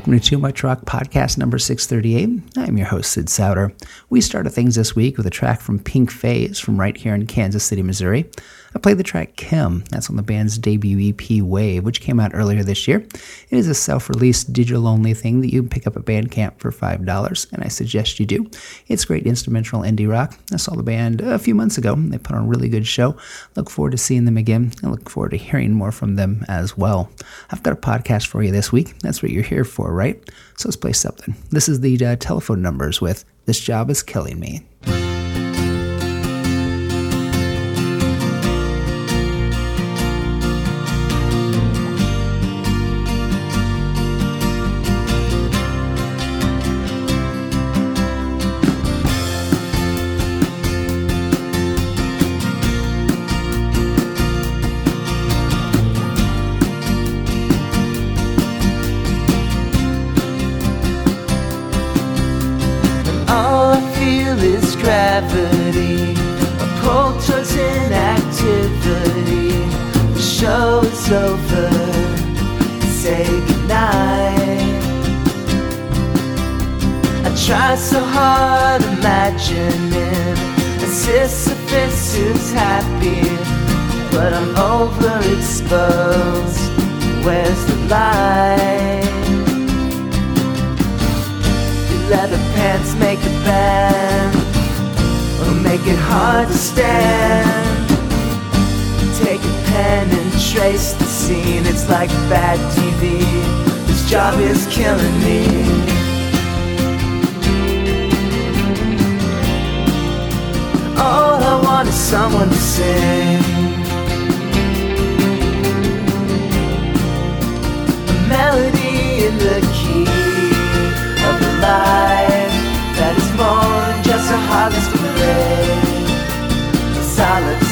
welcome to Much Rock Podcast number 638. I'm your host, Sid Sowder. We started things this week with a track from Pink Phase from right here in Kansas City, Missouri. I played the track Kim. That's on the band's debut EP Wave, which came out earlier this year. It is a self released digital only thing that you can pick up at Bandcamp for $5, and I suggest you do. It's great instrumental indie rock. I saw the band a few months ago. They put on a really good show. Look forward to seeing them again. I look forward to hearing more from them as well. I've got a podcast for you this week. That's what you're here for, right? So let's play something. This is the uh, telephone numbers with This Job is Killing Me. gravity. A culture's inactivity. The show is over. Say goodnight. I try so hard imagining a Sisyphus who's happy, but I'm overexposed. Where's the light? Your leather pants make a band make it hard to stand. Take a pen and trace the scene, it's like bad TV. This job is killing me. All I want is someone to sing. A melody in the key of the life that is more than just a heartless.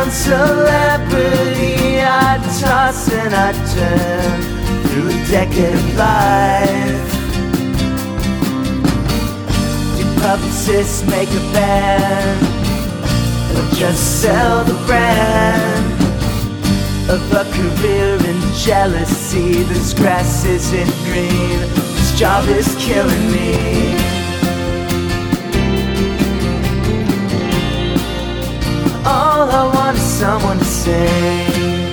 underground celebrity. I toss and I turn through a decade of life. Do publicists make a band? Or just sell the brand of a career in jealousy. This grass isn't green, this job is killing me. All I want is someone to sing.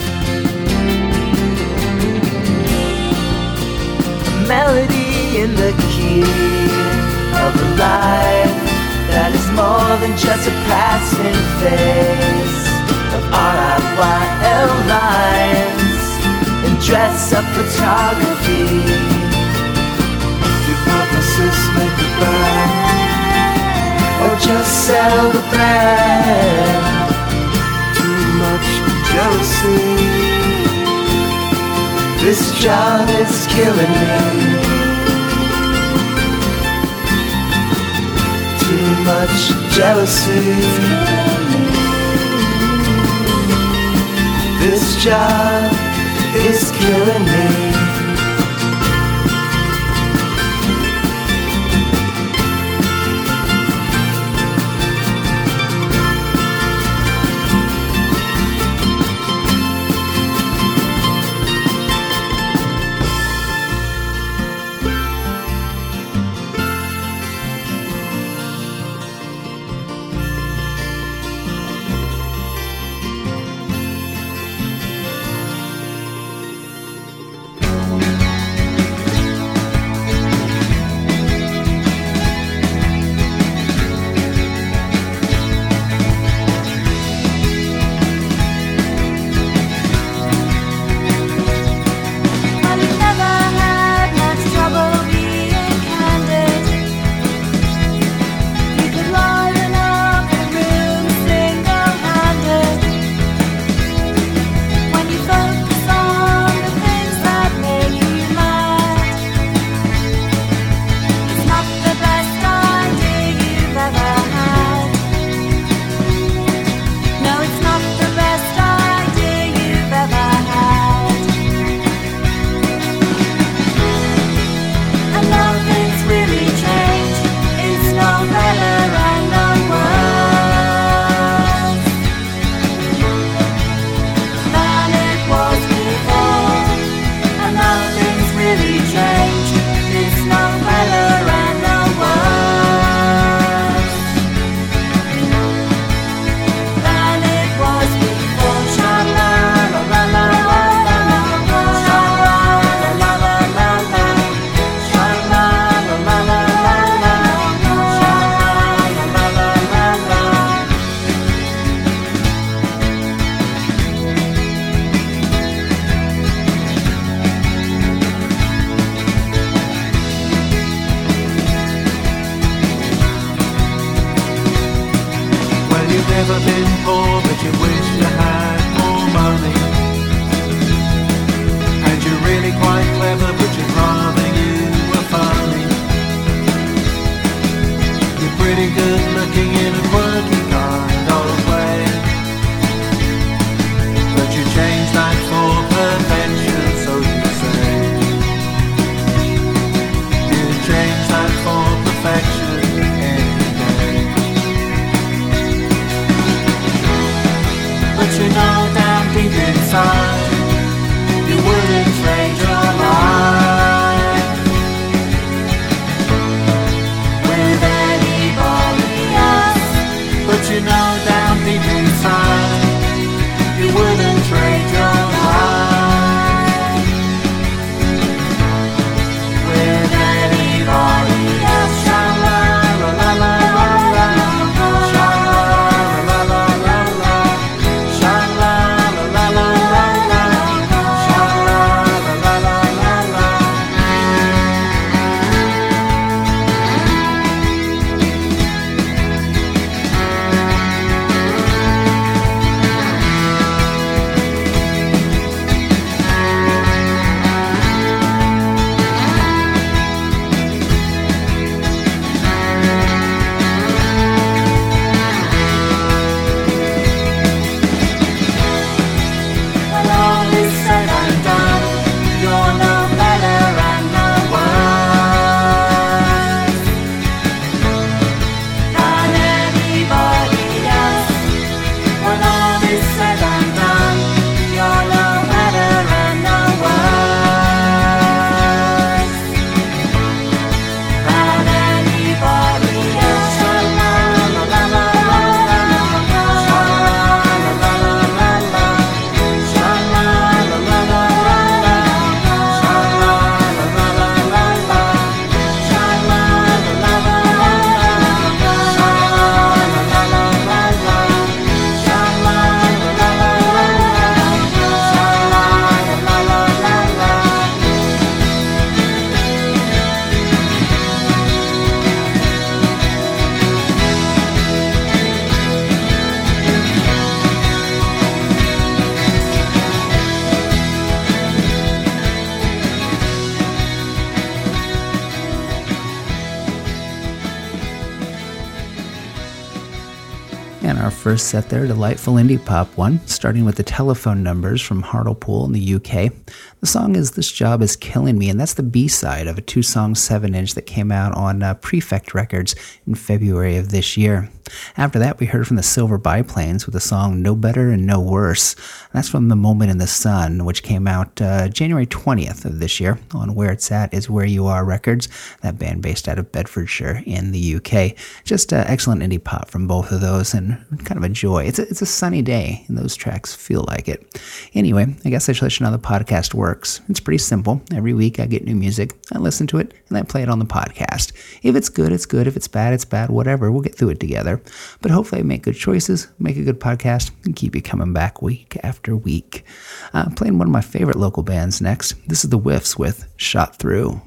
A melody in the key of a life that is more than just a passing phase of RIYL lines and dress up photography. Publicists make the brand or just sell the brand? Jealousy. This job is killing me. too much jealousy. This job is killing me. Never been poor, but you wish you had more money. And you're really quite clever, but you'd rather you were funny. You're pretty good looking in a quirky And our first set there, delightful indie pop one, starting with the telephone numbers from Hartlepool in the UK. The song is This Job Is Killing Me, and that's the B side of a two song 7 inch that came out on uh, Prefect Records in February of this year. After that, we heard from the Silver Biplanes with the song No Better and No Worse. That's from The Moment in the Sun, which came out uh, January 20th of this year on Where It's At Is Where You Are Records, that band based out of Bedfordshire in the UK. Just uh, excellent indie pop from both of those and kind of a joy. It's a, it's a sunny day, and those tracks feel like it. Anyway, I guess I should let you know how the podcast works. It's pretty simple. Every week I get new music, I listen to it, and I play it on the podcast. If it's good, it's good. If it's bad, it's bad. Whatever. We'll get through it together. But hopefully, I make good choices, make a good podcast, and keep you coming back week after week. Uh, playing one of my favorite local bands next. This is the Whiffs with Shot Through.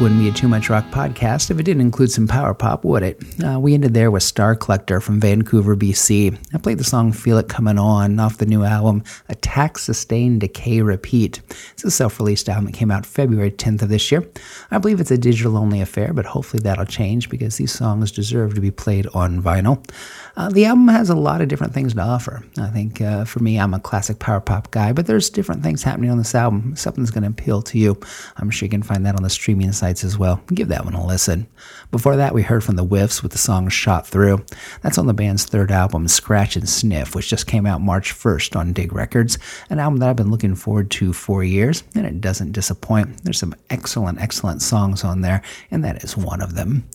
Wouldn't be a Too Much Rock podcast if it didn't include some power pop, would it? Uh, we ended there with Star Collector from Vancouver, BC. I played the song Feel It Coming On off the new album Attack, Sustain, Decay, Repeat. It's a self released album that came out February 10th of this year. I believe it's a digital only affair, but hopefully that'll change because these songs deserve to be played on vinyl. Uh, the album has a lot of different things to offer. I think uh, for me, I'm a classic power pop guy, but there's different things happening on this album. Something's going to appeal to you. I'm sure you can find that on the streaming sites as well. Give that one a listen. Before that, we heard from the Whiffs with the song Shot Through. That's on the band's third album, Scratch and Sniff, which just came out March 1st on Dig Records, an album that I've been looking forward to for years, and it doesn't disappoint. There's some excellent, excellent songs on there, and that is one of them.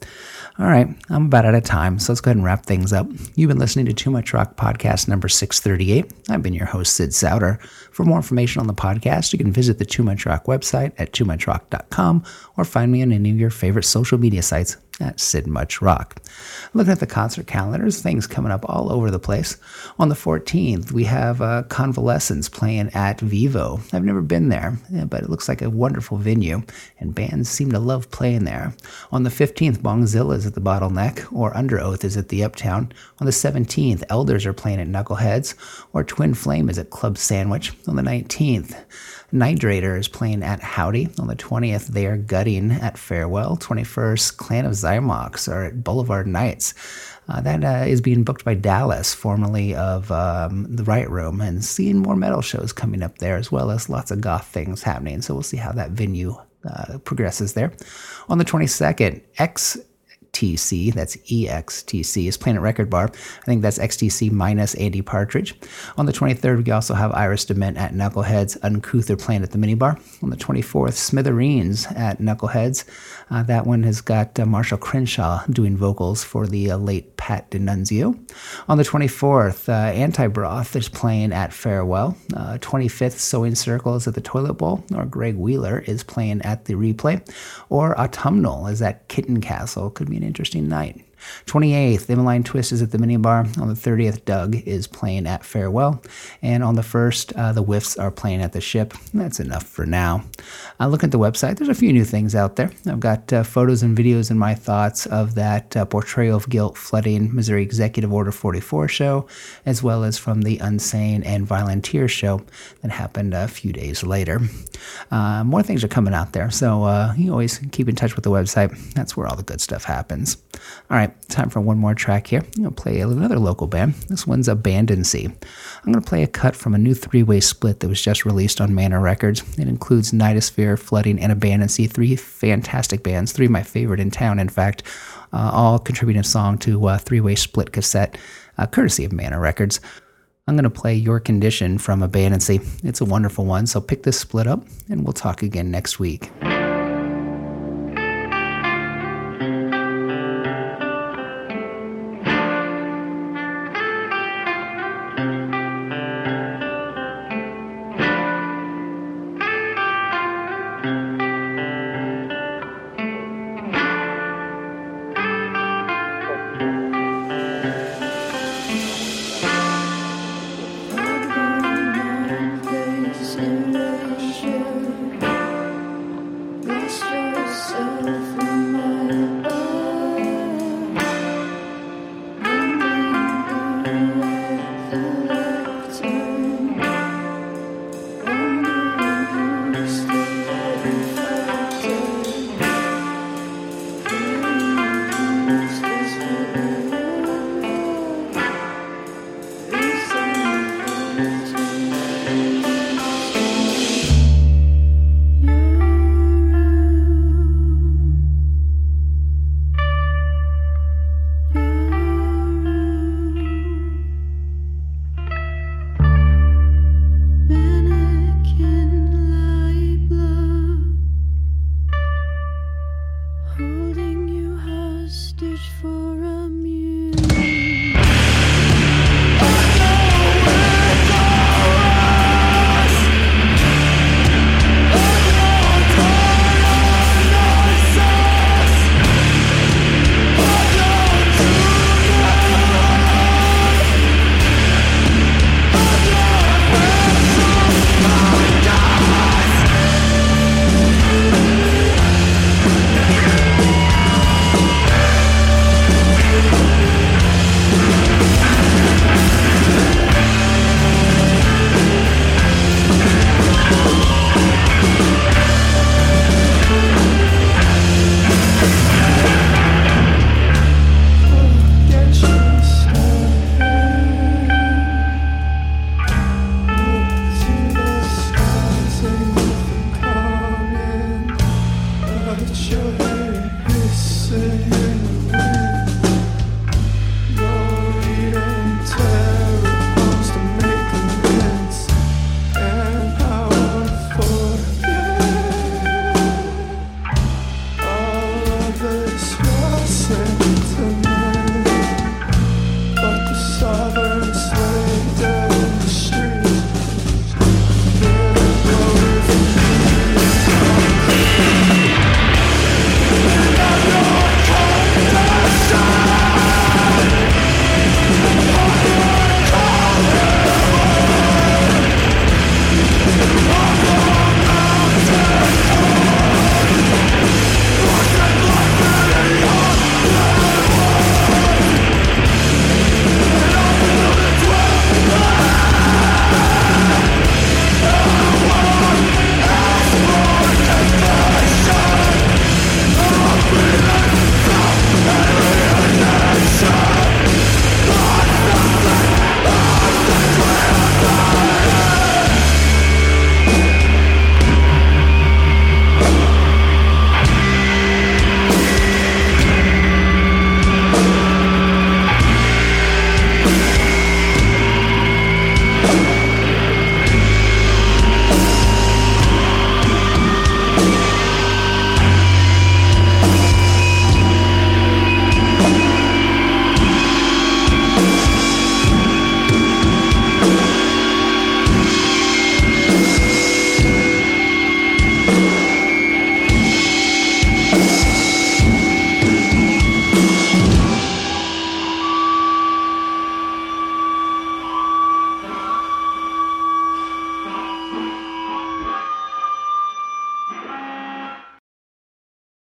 All right, I'm about out of time, so let's go ahead and wrap things up. You've been listening to Too Much Rock Podcast number 638. I've been your host, Sid Sowder. For more information on the podcast, you can visit the Too Much Rock website at toomuchrock.com or find me on any of your favorite social media sites. At Sid Much Rock. Looking at the concert calendars, things coming up all over the place. On the 14th, we have uh, Convalescence playing at Vivo. I've never been there, but it looks like a wonderful venue, and bands seem to love playing there. On the 15th, Bongzilla is at the Bottleneck, or Under Oath is at the Uptown. On the 17th, Elders are playing at Knuckleheads, or Twin Flame is at Club Sandwich. On the 19th, Nightrader is playing at Howdy. On the 20th, they are gutting at Farewell. 21st, Clan of Xymox are at Boulevard Nights. Uh, that uh, is being booked by Dallas, formerly of um, the Right Room, and seeing more metal shows coming up there, as well as lots of goth things happening. So we'll see how that venue uh, progresses there. On the 22nd, X XTC, that's EXTC, is playing at Record Bar. I think that's XTC minus Andy Partridge. On the 23rd, we also have Iris DeMent at Knuckleheads. Uncouth are playing at the Minibar. On the 24th, Smithereens at Knuckleheads. Uh, that one has got uh, Marshall Crenshaw doing vocals for the uh, late Pat DiNizio. On the 24th, uh, Anti Broth is playing at Farewell. 25th, Sewing Circle is at the Toilet Bowl, or Greg Wheeler is playing at the Replay, or Autumnal is at Kitten Castle. Could be an interesting night. 28th, Emmeline Twist is at the minibar. On the 30th, Doug is playing at Farewell. And on the 1st, uh, the Whiffs are playing at the ship. That's enough for now. I look at the website. There's a few new things out there. I've got uh, photos and videos and my thoughts of that uh, Portrayal of Guilt flooding Missouri Executive Order 44 show, as well as from the Unsane and Volunteer show that happened a few days later. Uh, more things are coming out there, so uh, you always keep in touch with the website. That's where all the good stuff happens. All right, time for one more track here. I'm going to play another local band. This one's Abandoncy. I'm going to play a cut from a new three way split that was just released on Manor Records. It includes Nightosphere, Flooding, and Abandoncy, three fantastic bands, three of my favorite in town, in fact, uh, all contributing a song to a three way split cassette, uh, courtesy of Manor Records. I'm going to play Your Condition from Abandoncy. It's a wonderful one, so pick this split up, and we'll talk again next week.